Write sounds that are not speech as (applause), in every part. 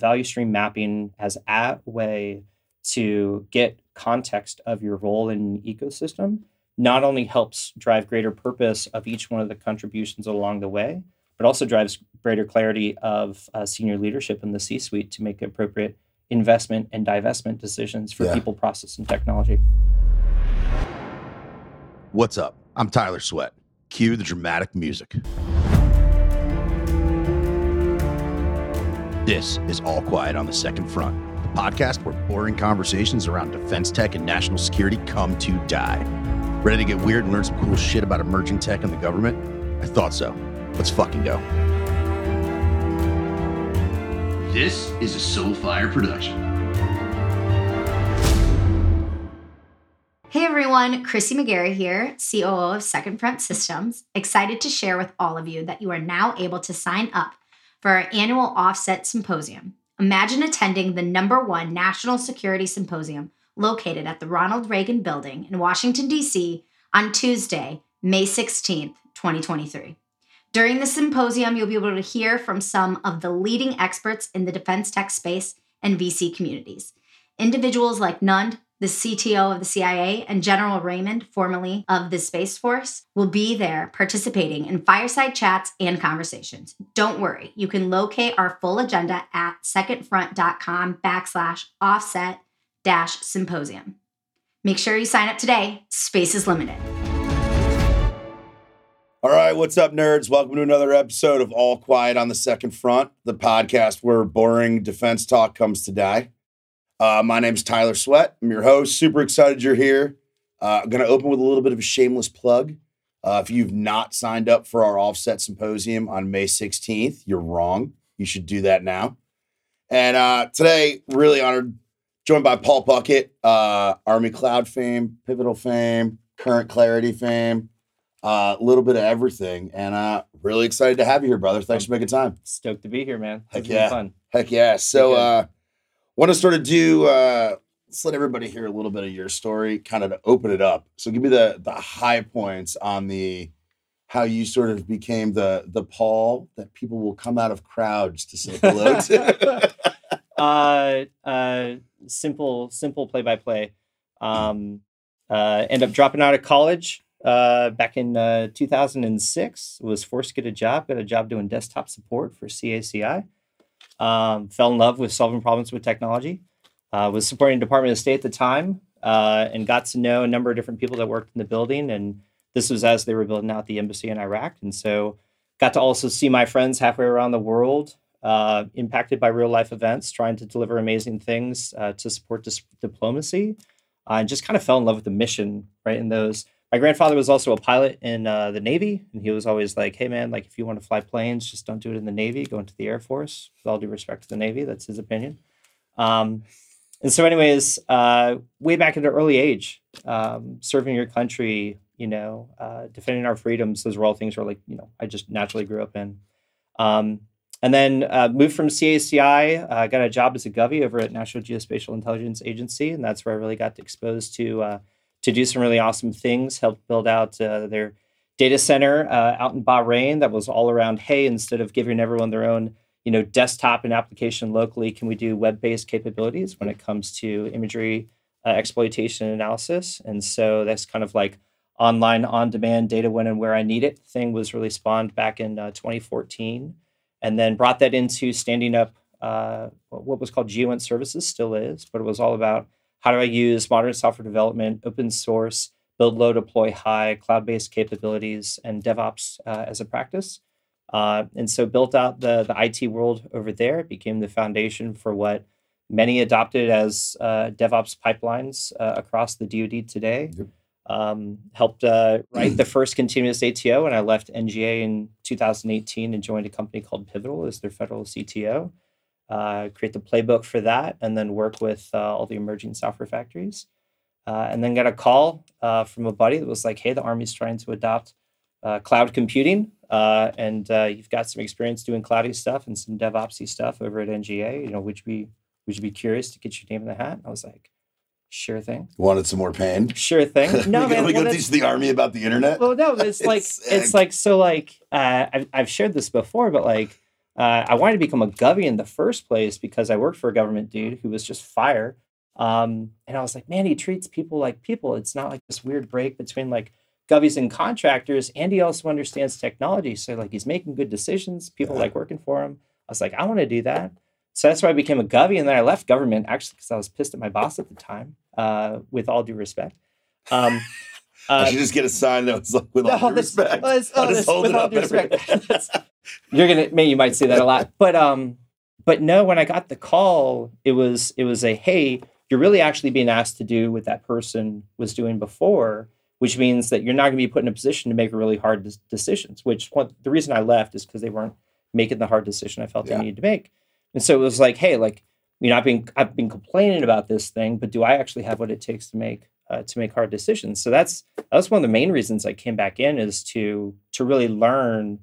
Value stream mapping as a way to get context of your role in an ecosystem not only helps drive greater purpose of each one of the contributions along the way, but also drives greater clarity of uh, senior leadership in the C suite to make appropriate investment and divestment decisions for Yeah. people, process, and technology. What's up? I'm Tyler Sweatt. Cue the dramatic music. This is All Quiet on the Second Front, the podcast where boring conversations around defense tech and national security come to die. Ready to get weird and learn some cool shit about emerging tech and the government? I thought so. Let's fucking go. This is a Soulfire production. Hey everyone, Chrissy McGarry here, COO of Second Front Systems. Excited to share with all of you that you are now able to sign up for our annual Offset Symposium. Imagine attending the number one national security symposium located at the Ronald Reagan Building in Washington, D.C. on Tuesday, May 16th, 2023. During the symposium, you'll be able to hear from some of the leading experts in the defense tech space and VC communities. Individuals like Nund, the CTO of the CIA, and General Raymond, formerly of the Space Force, will be there participating in fireside chats and conversations. Don't worry, you can locate our full agenda at secondfront.com backslash offset dash symposium. Make sure you sign up today. Space is limited. All right, what's up, nerds? Welcome to another episode of All Quiet on the Second Front, the podcast where boring defense talk comes to die. Uh, my is Tyler Sweatt. I'm your host. Super excited you're here. Uh, I'm going to open with a little bit of a shameless plug. Uh, if you've not signed up for our Offset Symposium on May 16th, you're wrong. You should do that now. And uh, today, really honored, joined by Paul Puckett, uh, Army Cloud fame, Pivotal fame, Current Clarity fame a little bit of everything. And uh really excited to have you here, brother. Thanks for making time. Stoked to be here, man. Heck yeah. fun. Heck yeah. So uh want to sort of do uh let's let everybody hear a little bit of your story, kind of to open it up. So give me the the high points on the how you sort of became the the Paul that people will come out of crowds to say hello (laughs) to. uh, uh, simple, simple play by play. Um, uh, end up dropping out of college uh, back in uh, 2006. Was forced to get a job. Got a job doing desktop support for CACI. Um, fell in love with solving problems with technology. Uh, was supporting the Department of State at the time, uh, and got to know a number of different people that worked in the building. And this was as they were building out the embassy in Iraq, and so got to also see my friends halfway around the world uh, impacted by real life events, trying to deliver amazing things uh, to support dis- diplomacy, uh, and just kind of fell in love with the mission right in those. My grandfather was also a pilot in uh, the Navy, and he was always like, "Hey, man, like if you want to fly planes, just don't do it in the Navy. Go into the Air Force." With all due respect to the Navy, that's his opinion. Um, and so, anyways, uh, way back at an early age, um, serving your country, you know, uh, defending our freedoms, those were all things where, like, you know, I just naturally grew up in. Um, and then uh, moved from CACI, uh, got a job as a govy over at National Geospatial Intelligence Agency, and that's where I really got exposed to uh, to do some really awesome things. Helped build out uh, their data center uh, out in Bahrain that was all around. Hey, instead of giving everyone their own, you know, desktop and application locally, can we do web-based capabilities when it comes to imagery uh, exploitation and analysis? And so that's kind of like online on-demand data when and where I need it. Thing was really spawned back in uh, 2014 and then brought that into standing up uh, what was called GeoInt Services, still is, but it was all about how do I use modern software development, open source, build low, deploy high, cloud based capabilities, and DevOps uh, as a practice. Uh, and so built out the, the IT world over there. It became the foundation for what many adopted as uh, DevOps pipelines uh, across the DoD today. Yep. Um, helped uh, write the first continuous ATO, and I left NGA in 2018 and joined a company called Pivotal as their federal CTO. Uh, create the playbook for that, and then work with uh, all the emerging software factories. Uh, and then got a call uh, from a buddy that was like, "Hey, the Army's trying to adopt uh, cloud computing, uh, and uh, you've got some experience doing cloudy stuff and some DevOpsy stuff over at NGA. You know, would you be would you be curious to get your name in the hat?" And I was like, "Sure thing, Wanted some more pain. (laughs) sure thing." (laughs) No, we man. we well, go that's- teach the army about the internet. well, no, it's (laughs) like It's it's like so like uh, I've I've shared this before, but like uh, I wanted to become a govy in the first place because I worked for a government dude who was just fire. Um, and I was like, man, he treats people like people. It's not like this weird break between like govies and contractors. And he also understands technology. So like he's making good decisions. People like working for him. I was like, I want to do that. So that's why I became a govy. And then I left government actually because I was pissed at my boss at the time, uh, with all due respect. Um, (laughs) I uh, should just get a sign that was like with all due this- respect. well, it's- I'll oh, just this- hold with it all up due respect. (laughs) you're gonna maybe you might say that a lot but um but no when i got the call it was it was a hey you're really actually being asked to do what that person was doing before which means that you're not going to be put in a position to make really hard des- decisions which one, the reason i left is because they weren't making the hard decision i felt Yeah. they needed to make and so it was like hey like you know i've been i've been complaining about this thing but do i actually have what it takes to make uh, to make hard decisions so that's that's one of the main reasons i came back in is to to really learn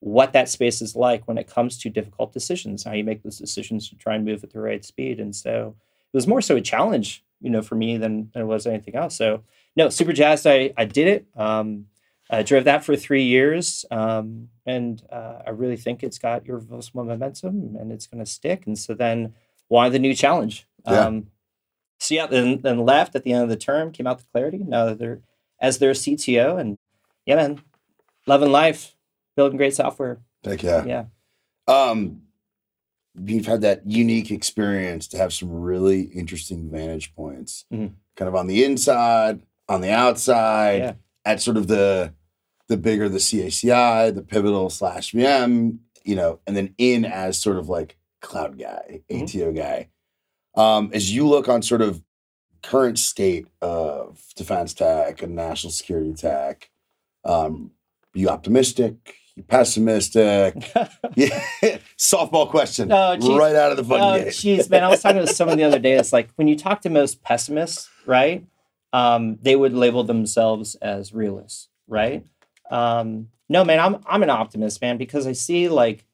what that space is like when it comes to difficult decisions, how you make those decisions to try and move at the right speed. And so it was more so a challenge, you know, for me than, than it was anything else. So no, super jazzed. I, I did it. Um, I drove that for three years. Um, and uh, I really think it's got irreversible momentum and it's going to stick. And so then wanted the new challenge. Yeah. Um, so yeah, then, then left at the end of the term, came out to Clarity. Now that they're as their CTO and yeah, man, loving life, building great software. Heck yeah. Yeah. Um, you've had that unique experience to have some really interesting vantage points, Mhm. kind of on the inside, on the outside, Yeah. at sort of the the bigger the CACI, the pivotal slash VM, you know, and then in as sort of like cloud guy, Mhm. ATO guy. Um, as you look on sort of current state of defense tech and national security tech, um, are you optimistic? You pessimistic? (laughs) Yeah, (laughs) softball question. Oh, geez. right out of the fucking Oh, gate. jeez, man. I was talking to someone the other day. It's like when you talk to most pessimists, right? Um, they would label themselves as realists, right? Um, no, man, I'm I'm an optimist, man, because I see like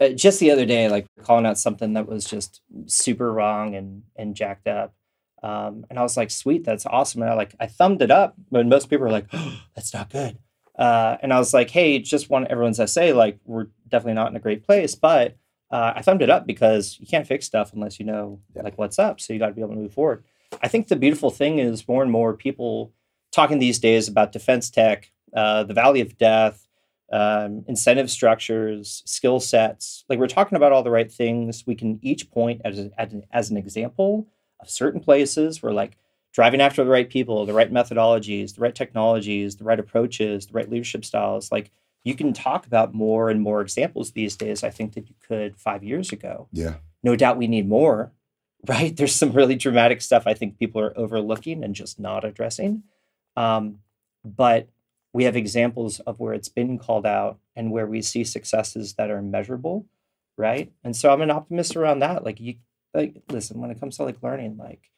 uh, just the other day, like calling out something that was just super wrong and and jacked up. Um, and I was like, sweet, that's awesome. And I like I thumbed it up but most people are like, oh, (gasps) that's not good. Uh, and I was like, hey, just want everyone's essay, like we're definitely not in a great place, but uh, I thumbed it up because you can't fix stuff unless you know Yeah. like what's up. So you got to be able to move forward. I think the beautiful thing is more and more people talking these days about defense tech, uh, the valley of death, um, incentive structures, skill sets. Like we're talking about all the right things. We can each point as, a, as, an, as an example of certain places where like driving after the right people, the right methodologies, the right technologies, the right approaches, the right leadership styles. Like you can talk about more and more examples these days, I think, that you could five years ago. Yeah. No doubt we need more, (laughs) right? There's some really dramatic stuff I think people are overlooking and just not addressing. Um, but we have examples of where it's been called out and where we see successes that are measurable, right? And so I'm an optimist around that. Like you, like listen, when it comes to like learning, like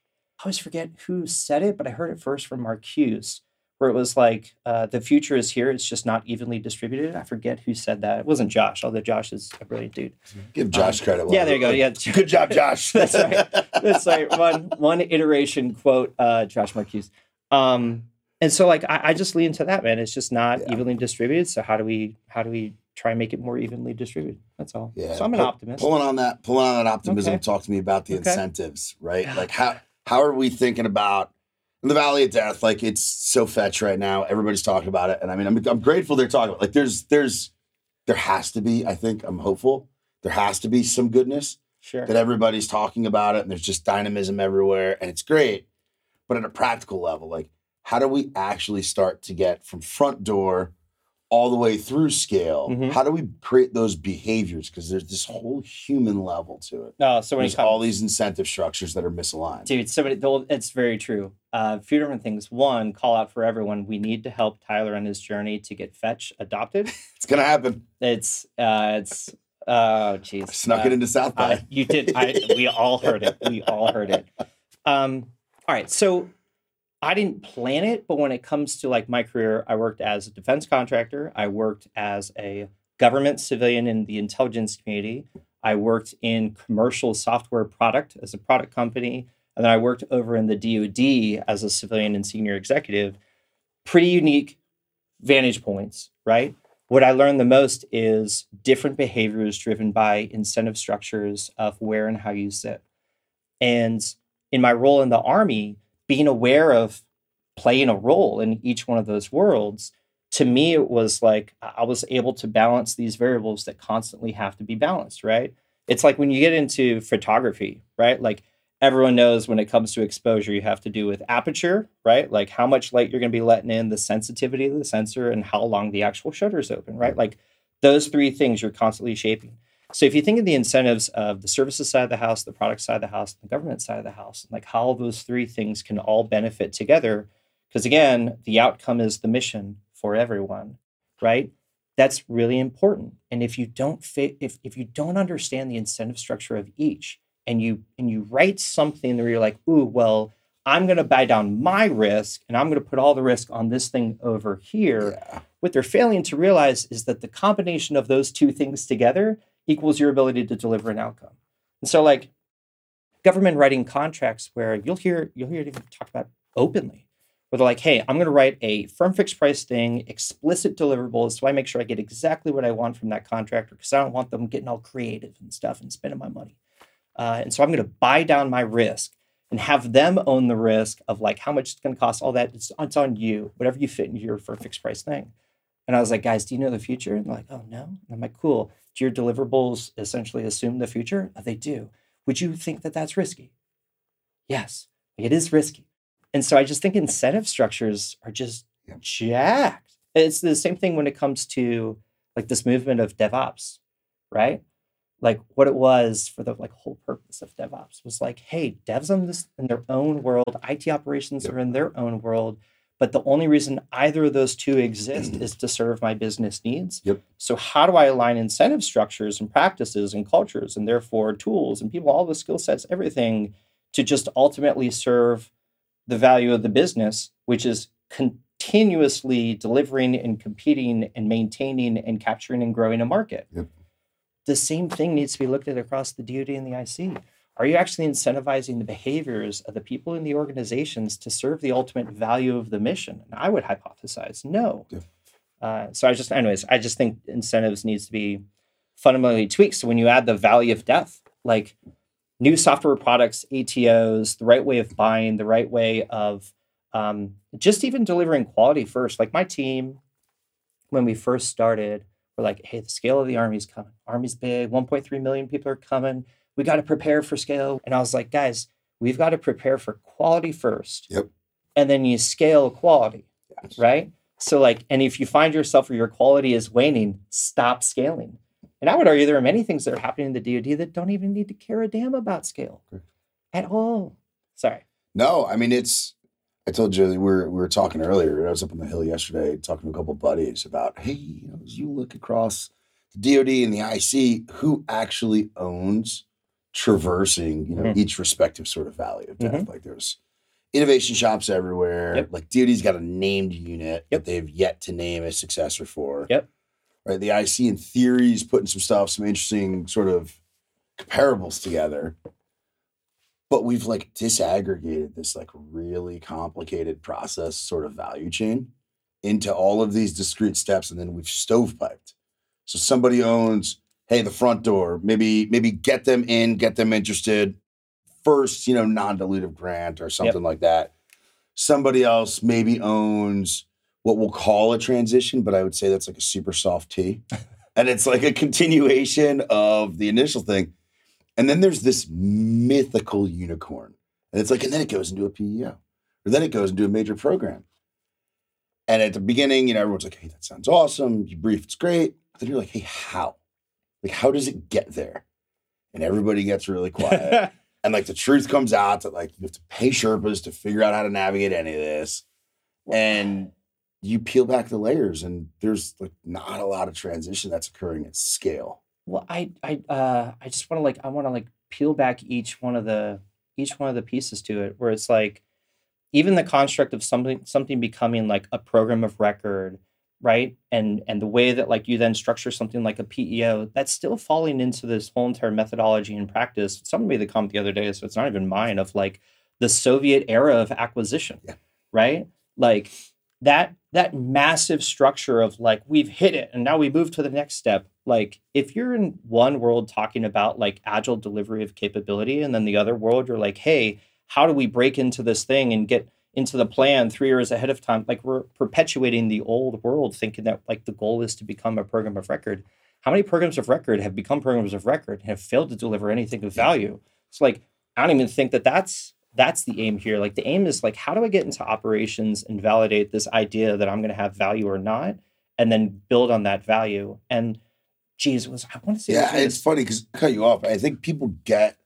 I always forget who said it, but I heard it first from Mark Hughes, where it was like uh, the future is here. It's just not evenly distributed. I forget who said that. It wasn't Josh, although Josh is a brilliant dude. Give Josh credit. Um, yeah, there you go. Yeah, (laughs) Good job, Josh. (laughs) That's right. That's right. One one iteration quote, uh, Josh Marcuse. Um, and so like I, I just lean to that, man. It's just not Yeah. evenly distributed. So how do we how do we try and make it more evenly distributed? That's all. Yeah, So I'm an optimist. Pulling on that, pulling on that optimism. Okay. Talk to me about the Okay. incentives, right? Yeah. Like how how are we thinking about in the Valley of Death? Like it's so fetch right now. Everybody's talking about it, and I mean, I'm I'm grateful they're talking about. Like there's there's there has to be. I think I'm hopeful. There has to be some goodness Sure. that everybody's talking about it, and there's just dynamism everywhere, and it's great. But at a practical level, like how do we actually start to get from front door all the way through scale? Mhm. How do we create those behaviors? Because there's this whole human level to it. No, so many There's all these incentive structures that are misaligned. Dude, so many, it's very true. Uh, a few different things. One, call out for everyone. We need to help Tyler on his journey to get Fetch adopted. (laughs) It's gonna happen. It's, uh, it's, oh, jeez. Snuck Uh, it into South by. Uh, you did. I, we all heard it. We all heard it. (laughs) Um, all right. So I didn't plan it, but when it comes to like my career, I worked as a defense contractor. I worked as a government civilian in the intelligence community. I worked in commercial software product as a product company. And then I worked over in the DoD as a civilian and senior executive. Pretty unique vantage points, right? what I learned the most is different behaviors driven by incentive structures of where and how you sit. And in my role in the army, being aware of playing a role in each one of those worlds, to me, it was like I was able to balance these variables that constantly have to be balanced, right? It's like when you get into photography, right? Like everyone knows when it comes to exposure, you have to do with aperture, right? Like how much light you're going to be letting in, the sensitivity of the sensor, and how long the actual shutter is open, right? Like those three things you're constantly shaping. So if you think of the incentives of the services side of the house, the product side of the house, the government side of the house, like how those three things can all benefit together, because again, the outcome is the mission for everyone, right? That's really important. And if you don't fit, if if you don't understand the incentive structure of each, and you and you write something where you're like, ooh, well, I'm going to buy down my risk and I'm going to put all the risk on this thing over here. Yeah. What they're failing to realize is that the combination of those two things together equals your ability to deliver an outcome. And so, like government writing contracts, where you'll hear you'll hear it even talk about openly, where they're like, "Hey, I'm going to write a firm fixed price thing, explicit deliverables, so I make sure I get exactly what I want from that contractor because I don't want them getting all creative and stuff and spending my money." Uh, and so I'm going to buy down my risk and have them own the risk of like how much it's going to cost, all that. It's, it's on you, whatever you fit into your for fixed price thing. And I was like, guys, do you know the future? And they're like, oh, no. And I'm like, cool. Do your deliverables essentially assume the future? Oh, they do. Would you think that that's risky? Yes, it is risky. And so I just think incentive structures are just yeah. jacked. It's the same thing when it comes to like this movement of DevOps, right? like what it was for the like whole purpose of DevOps was like, hey, devs on this in their own world, IT operations are in their own world. But the only reason either of those two exist is to serve my business needs. Yep. So how do I align incentive structures and practices and cultures and therefore tools and people, all the skill sets, everything to just ultimately serve the value of the business, which is continuously delivering and competing and maintaining and capturing and growing a market. Yep the same thing needs to be looked at across the DoD and the IC. Are you actually incentivizing the behaviors of the people in the organizations to serve the ultimate value of the mission? And I would hypothesize no. Yeah. Uh, so I just, anyways, I just think incentives needs to be fundamentally tweaked. So when you add the valley of death, like new software products, ATOs, the right way of buying, the right way of um, just even delivering quality first. Like my team, when we first started, we're like, hey, the scale of the army's coming. Army's big, 1.3 million people are coming. We got to prepare for scale. And I was like, guys, we've got to prepare for quality first. Yep. And then you scale quality. Yes. Right. So, like, and if you find yourself where your quality is waning, stop scaling. And I would argue there are many things that are happening in the DoD that don't even need to care a damn about scale at all. Sorry. No, I mean it's I told you we were we were talking earlier. I was up on the hill yesterday talking to a couple buddies about hey, you know, as you look across the DoD and the IC, who actually owns traversing, you know, mm-hmm. each respective sort of valley of death. Mm-hmm. Like there's innovation shops everywhere. Yep. Like DoD's got a named unit yep. that they've yet to name a successor for. Yep. Right. The IC in theory is putting some stuff, some interesting sort of comparables together but we've like disaggregated this like really complicated process sort of value chain into all of these discrete steps and then we've stovepiped so somebody owns hey the front door maybe maybe get them in get them interested first you know non-dilutive grant or something yep. like that somebody else maybe owns what we'll call a transition but i would say that's like a super soft t (laughs) and it's like a continuation of the initial thing and then there's this mythical unicorn. And it's like, and then it goes into a PEO, or then it goes into a major program. And at the beginning, you know, everyone's like, hey, that sounds awesome. You brief, it's great. But then you're like, hey, how? Like, how does it get there? And everybody gets really (laughs) quiet. and like the truth comes out that like you have to pay Sherpas to figure out how to navigate any of this. And you peel back the layers, and there's like not a lot of transition that's occurring at scale. Well, I I uh I just want to like I want to like peel back each one of the each one of the pieces to it where it's like even the construct of something something becoming like a program of record right? And and the way that like you then structure something like a peo that's still falling into this whole entire methodology and practice. Someone made the comment the other day so it's not even mine of like the soviet era of acquisition yeah. right? Like that that massive structure of like we've hit it and now we move to the next step. Like if you're in one world talking about like agile delivery of capability and then the other world you're like hey how do we break into this thing and get into the plan three years ahead of time like we're perpetuating the old world thinking that like the goal is to become a program of record how many programs of record have become programs of record and have failed to deliver anything of value it's like i don't even think that that's that's the aim here. Like the aim is like, how do I get into operations and validate this idea that I'm going to have value or not, and then build on that value. And geez, was I want to say? Yeah, it's funny because cut you off. I think people get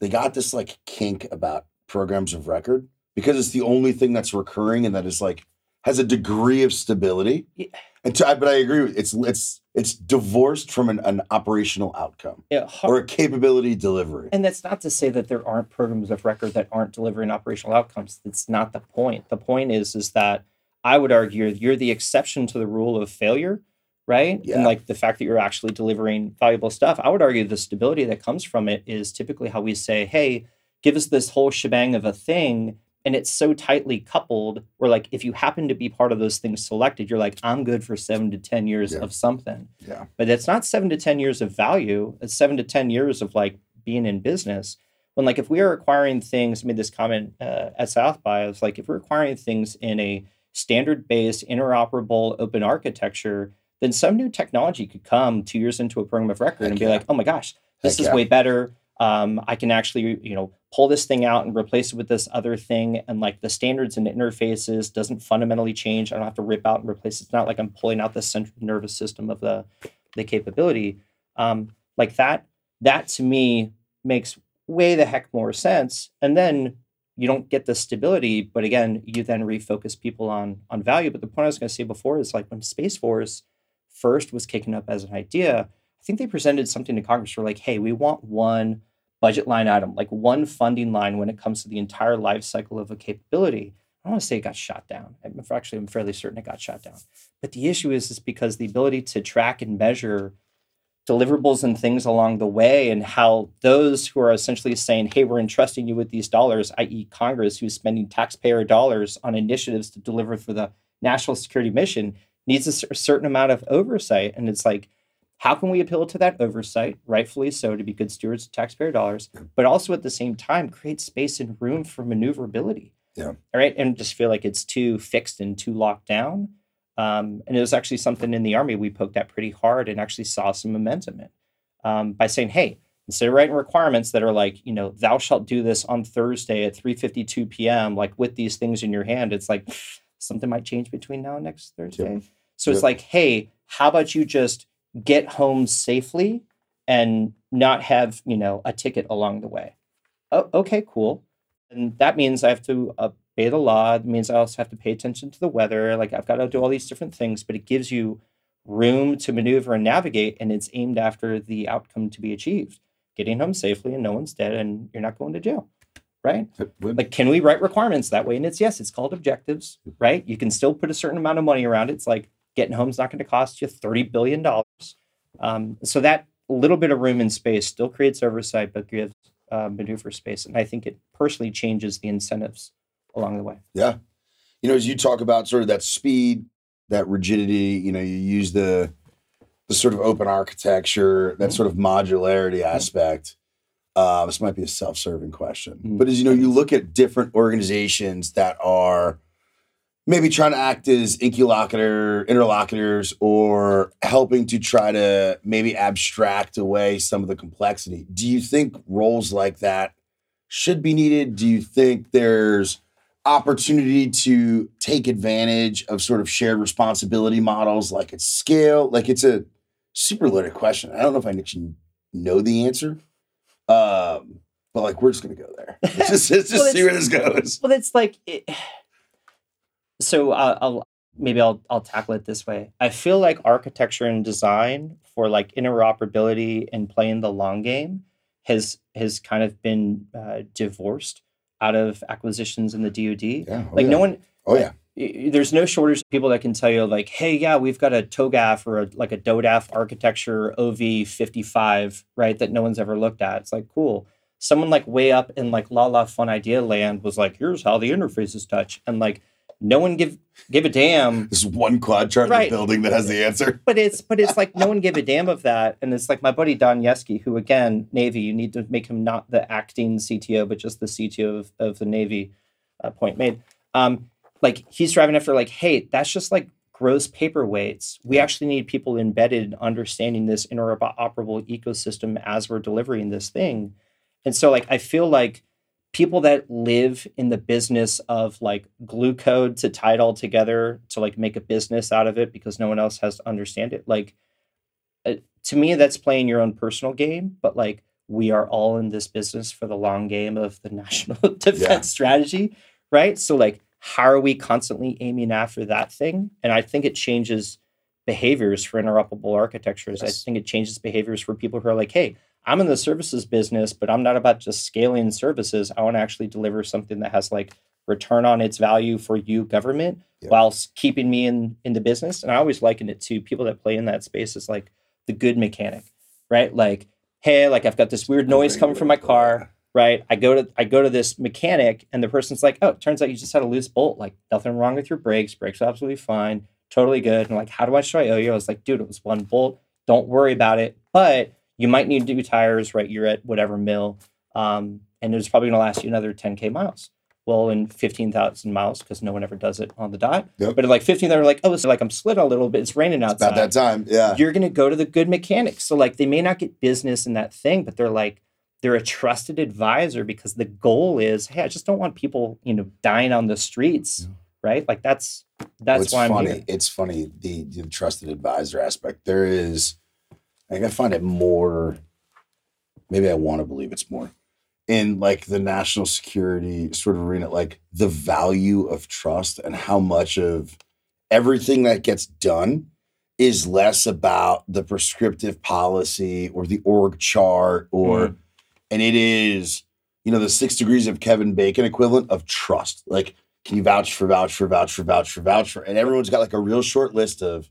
they got this like kink about programs of record because it's the only thing that's recurring and that is like has a degree of stability. Yeah. And to, but I agree with it's it's it's divorced from an, an operational outcome Yeah, or a capability delivery. And that's not to say that there aren't programs of record that aren't delivering operational outcomes. That's not the point. The point is is that I would argue you're the exception to the rule of failure, right? Yeah. And like the fact that you're actually delivering valuable stuff. I would argue the stability that comes from it is typically how we say, hey, give us this whole shebang of a thing. And it's so tightly coupled where like if you happen to be part of those things selected, you're like, I'm good for seven to 10 years Yeah. of something. yeah. But it's not seven to 10 years of value. It's seven to 10 years of like being in business. When like if we are acquiring things, I made this comment uh, at South by, I was like, if we're acquiring things in a standard based, interoperable, open architecture, then some new technology could come two years into a program of record Heck and be yeah. like, oh my gosh, this Heck is yeah. way better. Um, I can actually, you know, pull this thing out and replace it with this other thing, and like the standards and interfaces doesn't fundamentally change. I don't have to rip out and replace. It's not like I'm pulling out the central nervous system of the the capability. Um, like that, that to me makes way the heck more sense. And then you don't get the stability, but again, you then refocus people on on value. But the point I was going to say before is like when Space Force first was kicking up as an idea, I think they presented something to Congress for like, hey, we want one budget line item, like one funding line when it comes to the entire life cycle of a capability. I don't want to say it got shot down. I'm actually I'm fairly certain it got shot down. But the issue is is because the ability to track and measure deliverables and things along the way and how those who are essentially saying, hey, we're entrusting you with these dollars, i.e. Congress, who's spending taxpayer dollars on initiatives to deliver for the national security mission, needs a certain amount of oversight. And it's like, how can we appeal to that oversight, rightfully so, to be good stewards of taxpayer dollars, but also at the same time create space and room for maneuverability? Yeah. All right. And just feel like it's too fixed and too locked down. Um, and it was actually something in the army we poked at pretty hard and actually saw some momentum in um, by saying, hey, instead of writing requirements that are like, you know, thou shalt do this on Thursday at 3:52 p.m. like with these things in your hand, it's like something might change between now and next Thursday. So it's like, hey, how about you just get home safely and not have, you know, a ticket along the way? Oh, okay, cool. And that means I have to obey the law. It means I also have to pay attention to the weather. Like I've got to do all these different things, but it gives you room to maneuver and navigate, and it's aimed after the outcome to be achieved getting home safely and no one's dead and you're not going to jail. Right? Like, can we write requirements that way? And it's yes, it's called objectives, right? You can still put a certain amount of money around it. It's like getting home's not going to cost you $30 billion. Um, so that little bit of room and space still creates oversight, but gives uh, maneuver space. And I think it personally changes the incentives along the way. Yeah. You know, as you talk about sort of that speed, that rigidity, you know, you use the the sort of open architecture, that sort of modularity aspect. Uh, this might be a self-serving question, Mm. but as you know, you look at different organizations that are maybe trying to act as interlocutor, interlocutors, or helping to try to maybe abstract away some of the complexity. Do you think roles like that should be needed? Do you think there's opportunity to take advantage of sort of shared responsibility models like at scale? Like it's a super loaded question. I don't know if I actually know the answer. Um, but like we're just gonna go there. (laughs) Let's just, let's just Well, see where this goes. Well, it's like, it, so uh, I'll maybe I'll I'll tackle it this way. I feel like architecture and design for like interoperability and playing the long game has has kind of been uh, divorced out of acquisitions in the DoD. Yeah. oh Like yeah. no one, Oh yeah. there's no shortage of people that can tell you like, hey, yeah, we've got a TOGAF or a, like a DODAF architecture OV 55, right? That no one's ever looked at. It's like cool. Someone like way up in like La La Fun Idea Land was like, here's how the interfaces touch, and like no one give give a damn. There's one quad chart in the building that has the answer. but it's but it's like no one gave a damn of that. And it's like my buddy don yeske who again navy you need to make him not the acting cto but just the cto of, of the navy uh, point made. Um like he's driving after like hey that's just like gross paperweights. We actually need people embedded understanding this interoperable ecosystem as we're delivering this thing. And so like i feel like people that live in the business of like glue code to tie it all together to like make a business out of it because no one else has to understand it like uh, to me that's playing your own personal game but like we are all in this business for the long game of the (laughs) national defense Yeah. strategy right so like how are we constantly aiming after that thing and i think it changes behaviors for interoperable architectures Yes. i think it changes behaviors for people who are like hey i'm in the services business but i'm not about just scaling services. I want to actually deliver something that has like return on its value for you government Yeah. while keeping me in in the business. And i always liken it to people that play in that space as like the good mechanic right? Like hey like i've got this weird noise coming from my car right? I go to i go to this mechanic and the person's like oh it turns out you just had a loose bolt like nothing wrong with your brakes brakes are absolutely fine totally good. And like how do i show i owe you? I was like dude it was one bolt don't worry about it. But you might need new tires right you're at whatever mill um, and it's probably going to last you another 10k miles well in 15000 miles because no one ever does it on the dot Yep. but at like 15 they're like oh it's like i'm slid a little bit it's raining It's outside about that time. Yeah. you're going to go to the good mechanics. So like they may not get business in that thing, but they're like they're a trusted advisor because the goal is, hey, I just don't want people, you know, dying on the streets, right? Like that's that's What's why I'm funny. here. It's funny the, the trusted advisor aspect. There is, I I find it more. Maybe I want to believe it's more in like the national security sort of arena, like the value of trust and how much of everything that gets done is less about the prescriptive policy or the org chart or, Mhm. and it is, you know, the six degrees of Kevin Bacon equivalent of trust. Like, can you vouch for vouch for vouch for vouch for vouch for? And everyone's got like a real short list of,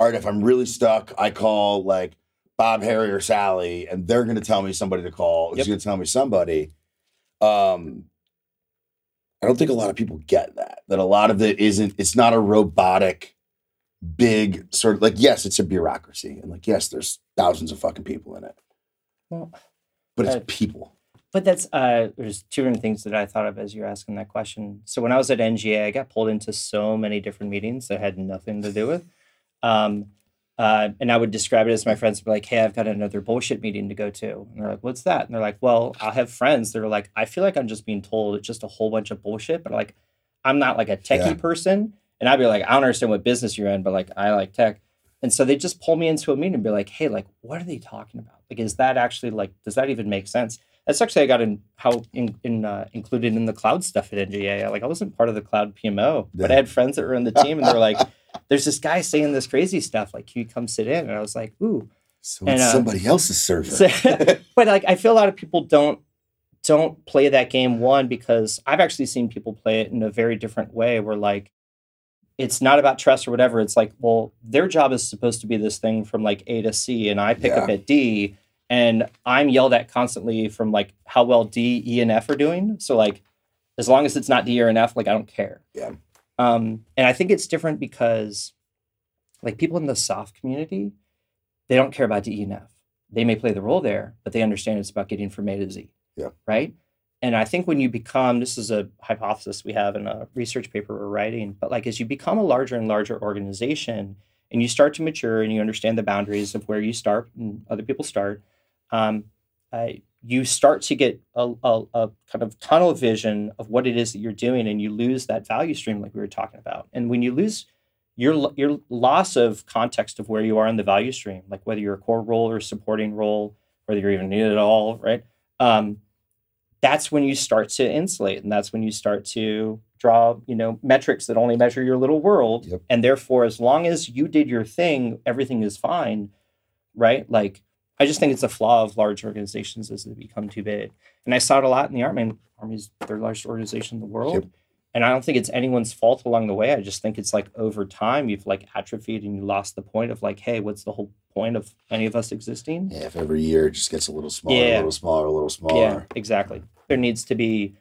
all right, if I'm really stuck, I call like Bob, Harry, or Sally, and they're going to tell me somebody to call. Who's Yep. going to tell me somebody? Um, I don't think a lot of people get that. That a lot of it isn't. It's not a robotic, big sort of like. Yes, it's a bureaucracy, and like yes, there's thousands of fucking people in it, Well, but it's Uh, people. But that's uh there's two different things that I thought of as you're asking that question. So when I was at NGA, I got pulled into so many different meetings that had nothing to do with. Um uh, and I would describe it as my friends would be like, "Hey, I've got another bullshit meeting to go to," and they're like, "What's that?" And they're like, "Well, I'll have friends that are like, I feel like I'm just being told it's just a whole bunch of bullshit, but like, I'm not like a techie Yeah. person, and I'd be like, I don't understand what business you're in, but like, I like tech." And so they just pull me into a meeting and be like, "Hey, like, what are they talking about? Like, is that actually like, does that even make sense?" That's actually I got in how in, in uh, included in the cloud stuff at NGA. Like I wasn't part of the cloud PMO, but I had friends that were in the team, and they're like, (laughs) "There's this guy saying this crazy stuff. Like, can you come sit in?" And I was like, "Ooh." So and, it's uh, somebody else's server. (laughs) So- (laughs) but like, I feel a lot of people don't don't play that game. One because I've actually seen people play it in a very different way, where like it's not about trust or whatever. It's like, well, their job is supposed to be this thing from like A to C, and I pick up at D, and I'm yelled at constantly from like how well D, E, and F are doing. So like, as long as it's not D or an F, like I don't care. Yeah. Um, and I think it's different because, like, people in the soft community, they don't care about D, and They may play the role there, but they understand it's about getting from A to Z. Yeah. Right. And I think when you become, this is a hypothesis we have in a research paper we're writing, but like as you become a larger and larger organization and you start to mature and you understand the boundaries of where you start and other people start, um, uh, you start to get a, a, a kind of tunnel vision of what it is that you're doing and you lose that value stream like we were talking about. And when you lose your, your loss of context of where you are in the value stream, like whether you're a core role or a supporting role, whether you're even needed at all, right? Um, that's when you start to insulate and that's when you start to draw you know metrics that only measure your little world Yep. and therefore as long as you did your thing everything is fine right like i just think it's a flaw of large organizations as they become too big and i saw it a lot in the army army's third largest organization in the world Yep. and i don't think it's anyone's fault along the way i just think it's like over time you've like atrophied and you lost the point of like hey what's the whole point of any of us existing yeah, if every year it just gets a little smaller, yeah. a little smaller, a little smaller. yeah, exactly. There needs to be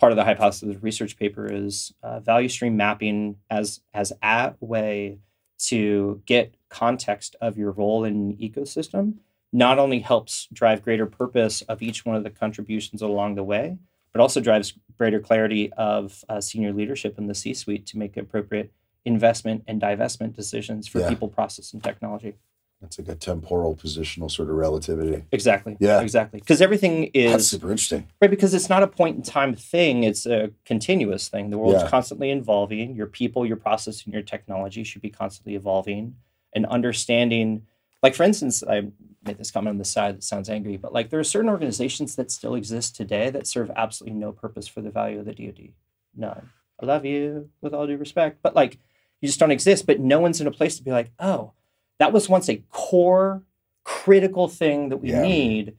part of the hypothesis of the research paper is uh, value stream mapping as as a way to get context of your role in an ecosystem not only helps drive greater purpose of each one of the contributions along the way, but also drives greater clarity of uh, senior leadership in the C suite to make appropriate investment and divestment decisions for Yeah. people, process, and technology. That's like a temporal positional sort of relativity. Exactly. Yeah. Exactly. Because everything That's is super interesting. right because it's not a point in time thing. It's a continuous thing. The world's Yeah. constantly evolving. Your people, your process, and your technology should be constantly evolving. And understanding, like for instance, I made this comment on the side that sounds angry, but like there are certain organizations that still exist today that serve absolutely no purpose for the value of the DoD. None. I love you with all due respect, but like you just don't exist. But no one's in a place to be like, oh, that was once a core critical thing that we Yeah. need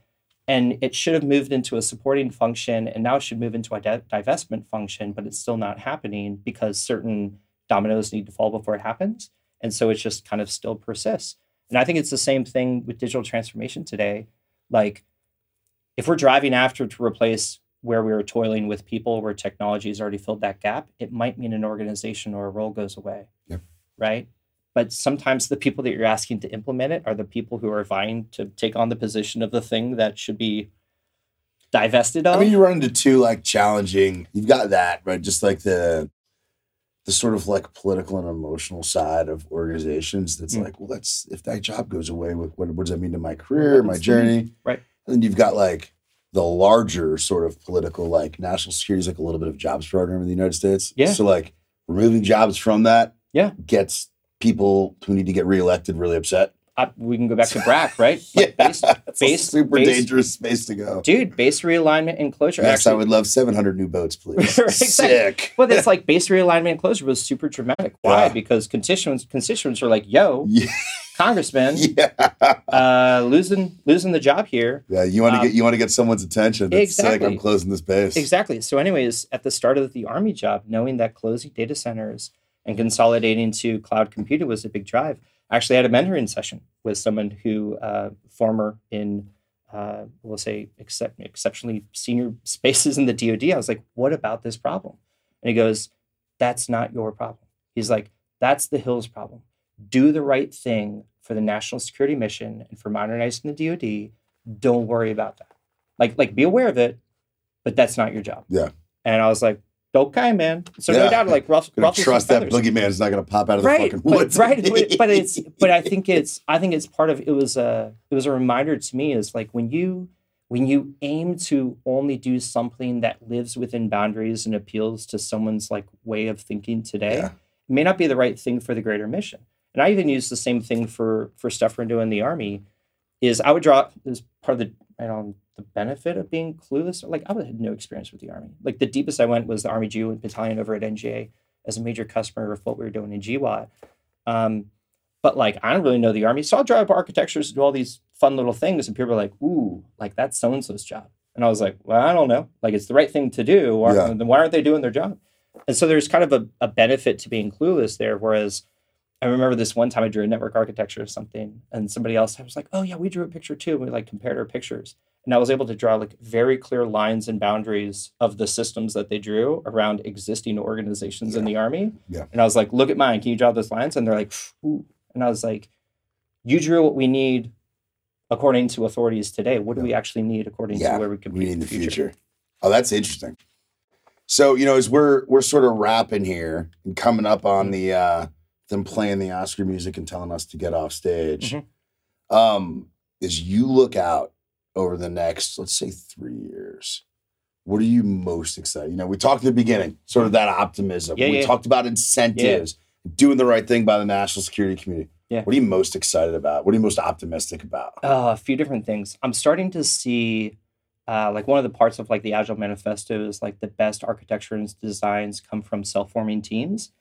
and it should have moved into a supporting function and now it should move into a di- divestment function but it's still not happening because certain dominoes need to fall before it happens and so it just kind of still persists and i think it's the same thing with digital transformation today like if we're driving after to replace where we were toiling with people where technology has already filled that gap it might mean an organization or a role goes away Yep. right but sometimes the people that you're asking to implement it are the people who are vying to take on the position of the thing that should be divested of. I mean, you run into two like challenging. You've got that, right? Just like the the sort of like political and emotional side of organizations. That's Mm. like, well, that's if that job goes away, what, what, does that mean to my career, my That's the- journey? right. And then you've got like the larger sort of political, like national security is like a little bit of jobs program in the United States. Yeah. So like removing jobs from that, Yeah. gets people who need to get reelected really upset. I, we can go back to BRAC, right? (laughs) Like base, that's base- super base- dangerous space to go. dude, base realignment and closure. Yes, I would love 700 new boats, (laughs) please. Exactly. Sick. but it's like base realignment and closure was super dramatic. Why? Yeah. Because constituents constituents are like, "Yo, Yeah. congressman, (laughs) Yeah. uh, losing losing the job here." Yeah. You want to Um, get you want to get someone's attention. That's sick. exactly. I'm closing this base. Exactly. So, anyways, at the start of the Army job, knowing that closing data centers and consolidating to cloud computing was a big drive, actually had a mentoring session with someone who, uh, former in, uh, we'll say, excep- exceptionally senior (laughs) spaces in the DoD. I was like, what about this problem? And he goes, that's not your problem. He's like, that's the Hills problem. Do the right thing for the national security mission and for modernizing the DoD. Don't worry about that. Like, like be aware of it, but that's not your job. Yeah. And I was like, okay, man. So Yeah. no doubt, like ruff, ruffle some trust that feathers. is not gonna pop out of the right, fucking but, woods. right. But, but it's, (laughs) but I think it's, I think it's part of. It was a, it was a reminder to me is like when you, when you aim to only do something that lives within boundaries and appeals to someone's like way of thinking today, Yeah. it may not be the right thing for the greater mission. And I even use the same thing for for stuff we're doing in the army. Is I would draw as part of the I don't the benefit of being clueless. Like I had no experience with the army. Like the deepest I went was the Army GU battalion over at NGA as a major customer of what we were doing in GWAT. Um, but like I don't really know the army, so I'll up architectures and do all these fun little things, and people are like, "Ooh, like that's so and so's job," and I was like, "Well, I don't know. Like it's the right thing to do. Why, Yeah. Then why aren't they doing their job?" And so there's kind of a, a benefit to being clueless there. Whereas I remember this one time I drew a network architecture or something, and somebody else I was like, "Oh yeah, we drew a picture too." And we like compared our pictures, and I was able to draw like very clear lines and boundaries of the systems that they drew around existing organizations in the army. Yeah. And I was like, "Look at mine. Can you draw those lines?" And they're like, "Ooh." And I was like, "You drew what we need." According to authorities today, what do Yeah. we actually need according Yeah, to where we we be in in the future. Oh, that's interesting. So you know, as we're we're sort of wrapping here and coming up on the uh them playing the Oscar music and telling us to get off stage, Mhm. um, as you look out over the next, let's say, three years, what are you most excited? You know, we talked at the beginning, sort of that optimism. Yeah, we yeah. talked about incentives, doing the right thing by the national security community. Yeah. What are you most excited about? What are you most optimistic about? Uh, a few different things. I'm starting to see, uh, like one of the parts of like the Agile Manifesto is like the best architecture and designs come from self-forming teams.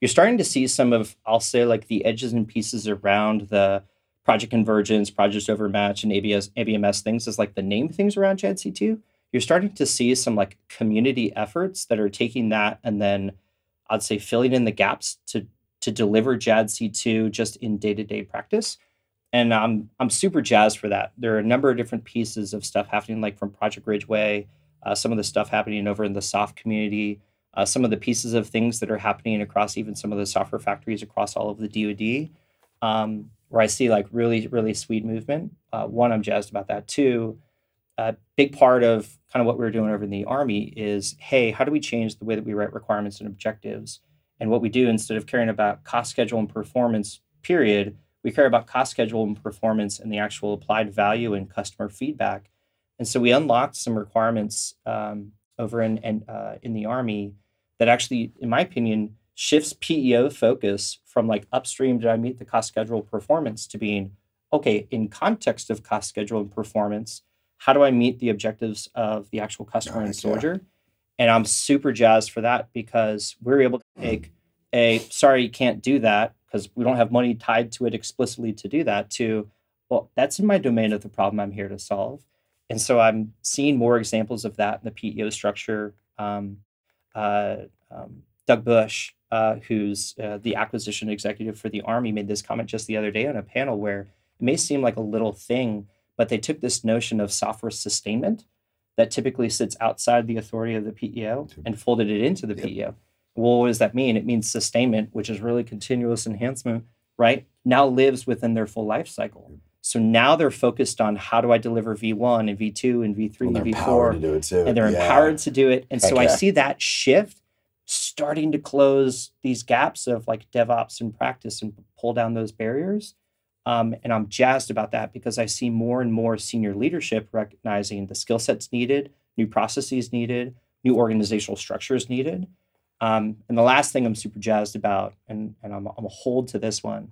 You're starting to see some of, I'll say, like the edges and pieces around the project convergence, project overmatch, and ABS, ABMS things as like the name things around JADC2. You're starting to see some like community efforts that are taking that and then I'd say filling in the gaps to to deliver JADC2 just in day-to-day practice and I'm I'm super jazzed for that. There are a number of different pieces of stuff happening, like from Project Ridgeway, uh, some of the stuff happening over in the soft community, uh, some of the pieces of things that are happening across even some of the software factories across all of the DoD, um, where I see like really, really sweet movement. Uh, one, I'm jazzed about that. Two, a big part of kind of what we are doing over in the Army is hey, how do we change the way that we write requirements and objectives? And what we do instead of caring about cost, schedule, and performance, period, we care about cost, schedule, and performance and the actual applied value and customer feedback. And so we unlocked some requirements um, over in, in, uh, in the Army that actually, in my opinion, shifts PEO focus from like upstream, did I meet the cost, schedule, performance to being, okay, in context of cost, schedule, and performance, how do I meet the objectives of the actual customer and soldier? Yeah. And I'm super jazzed for that because we're able to mm. take a sorry, you can't do that because we don't have money tied to it explicitly to do that, to, well, that's in my domain of the problem I'm here to solve. And so I'm seeing more examples of that in the PEO structure. Um, um, Doug Bush, uh, who's uh, the acquisition executive for the Army, made this comment just the other day on a panel where it may seem like a little thing, but they took this notion of software sustainment that typically sits outside the authority of the PEO and folded it into the yep. PEO. Well, what does that mean? It means sustainment, which is really continuous enhancement, right? Now lives within their full life cycle. So now they're focused on how do I deliver V1 and V2 and V3 and, and V4. And they're yeah. empowered to do it. And Heck so yeah. I see that shift starting to close these gaps of like DevOps and practice and pull down those barriers. Um, and I'm jazzed about that because I see more and more senior leadership recognizing the skill sets needed, new processes needed, new organizational structures needed. Um, and the last thing I'm super jazzed about, and, and I'm, I'm a hold to this one,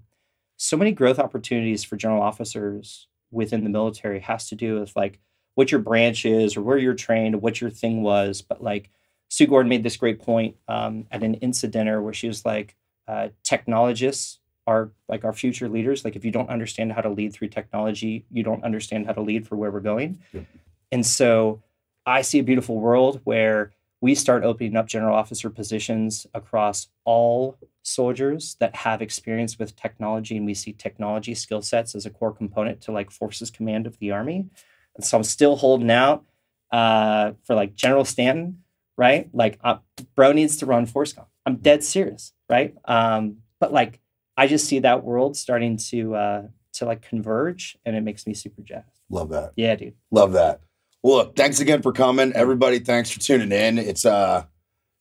so many growth opportunities for general officers within the military has to do with like what your branch is or where you're trained, what your thing was. But like Sue Gordon made this great point um, at an incidenter where she was like, uh, technologists are like our future leaders. Like if you don't understand how to lead through technology, you don't understand how to lead for where we're going. Yep. And so I see a beautiful world where we start opening up general officer positions across all soldiers that have experience with technology and we see technology skill sets as a core component to like forces command of the army and so i'm still holding out uh, for like general stanton right like uh, bro needs to run FORSCOM i'm dead serious right um, but like I just see that world starting to uh, to like converge, and it makes me super jazzed. Love that. Yeah, dude. Love that. Well, look, thanks again for coming, everybody. Thanks for tuning in. It's uh,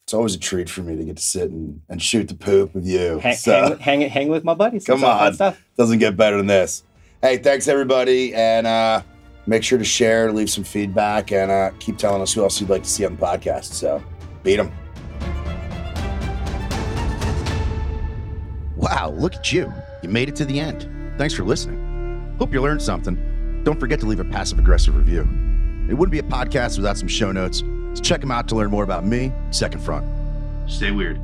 it's always a treat for me to get to sit and, and shoot the poop with you. Hang, so, hang, hang, hang with my buddies. Come on, doesn't get better than this. Hey, thanks everybody, and uh, make sure to share, leave some feedback, and uh, keep telling us who else you'd like to see on the podcast. So, beat them. Wow, look at you. You made it to the end. Thanks for listening. Hope you learned something. Don't forget to leave a passive aggressive review. It wouldn't be a podcast without some show notes, so check them out to learn more about me, Second Front. Stay weird.